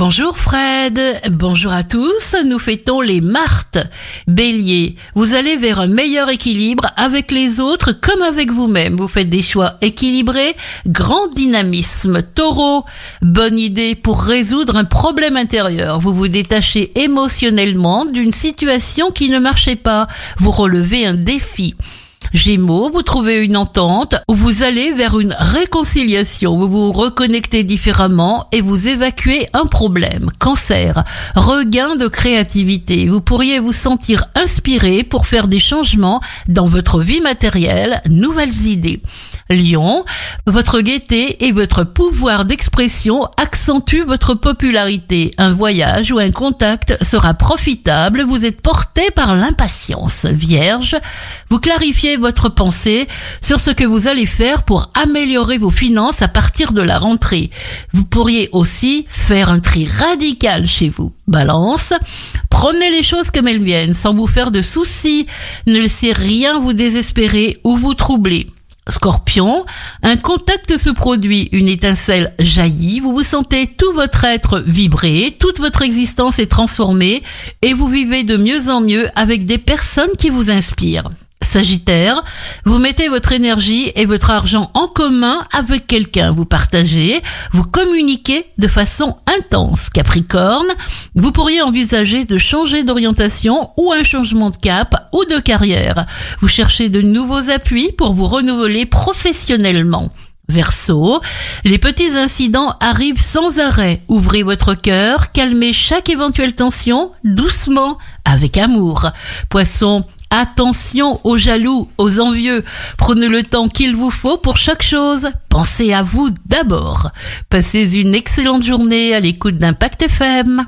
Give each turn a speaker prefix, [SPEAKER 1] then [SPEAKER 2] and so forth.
[SPEAKER 1] Bonjour Fred, bonjour à tous, nous fêtons les Martes. Bélier, vous allez vers un meilleur équilibre avec les autres comme avec vous-même. Vous faites des choix équilibrés, grand dynamisme. Taureau, bonne idée pour résoudre un problème intérieur. Vous vous détachez émotionnellement d'une situation qui ne marchait pas. Vous relevez un défi. Gémeaux, vous trouvez une entente ou vous allez vers une réconciliation. Vous vous reconnectez différemment et vous évacuez un problème. Cancer, regain de créativité. Vous pourriez vous sentir inspiré pour faire des changements dans votre vie matérielle, nouvelles idées. Lion, votre gaieté et votre pouvoir d'expression accentuent votre popularité. Un voyage ou un contact sera profitable, vous êtes porté par l'impatience. Vierge, vous clarifiez votre pensée sur ce que vous allez faire pour améliorer vos finances à partir de la rentrée. Vous pourriez aussi faire un tri radical chez vous. Balance, prenez les choses comme elles viennent sans vous faire de soucis. Ne laissez rien vous désespérer ou vous troubler. Scorpion, un contact se produit, une étincelle jaillit, vous vous sentez tout votre être vibrer, toute votre existence est transformée et vous vivez de mieux en mieux avec des personnes qui vous inspirent. Sagittaire, vous mettez votre énergie et votre argent en commun avec quelqu'un. Vous partagez, vous communiquez de façon intense. Capricorne, vous pourriez envisager de changer d'orientation ou un changement de cap ou de carrière. Vous cherchez de nouveaux appuis pour vous renouveler professionnellement. Verseau, les petits incidents arrivent sans arrêt. Ouvrez votre cœur, calmez chaque éventuelle tension doucement, avec amour. Poisson, Attention aux jaloux, aux envieux. Prenez le temps qu'il vous faut pour chaque chose. Pensez à vous d'abord. Passez une excellente journée à l'écoute d'Impact FM.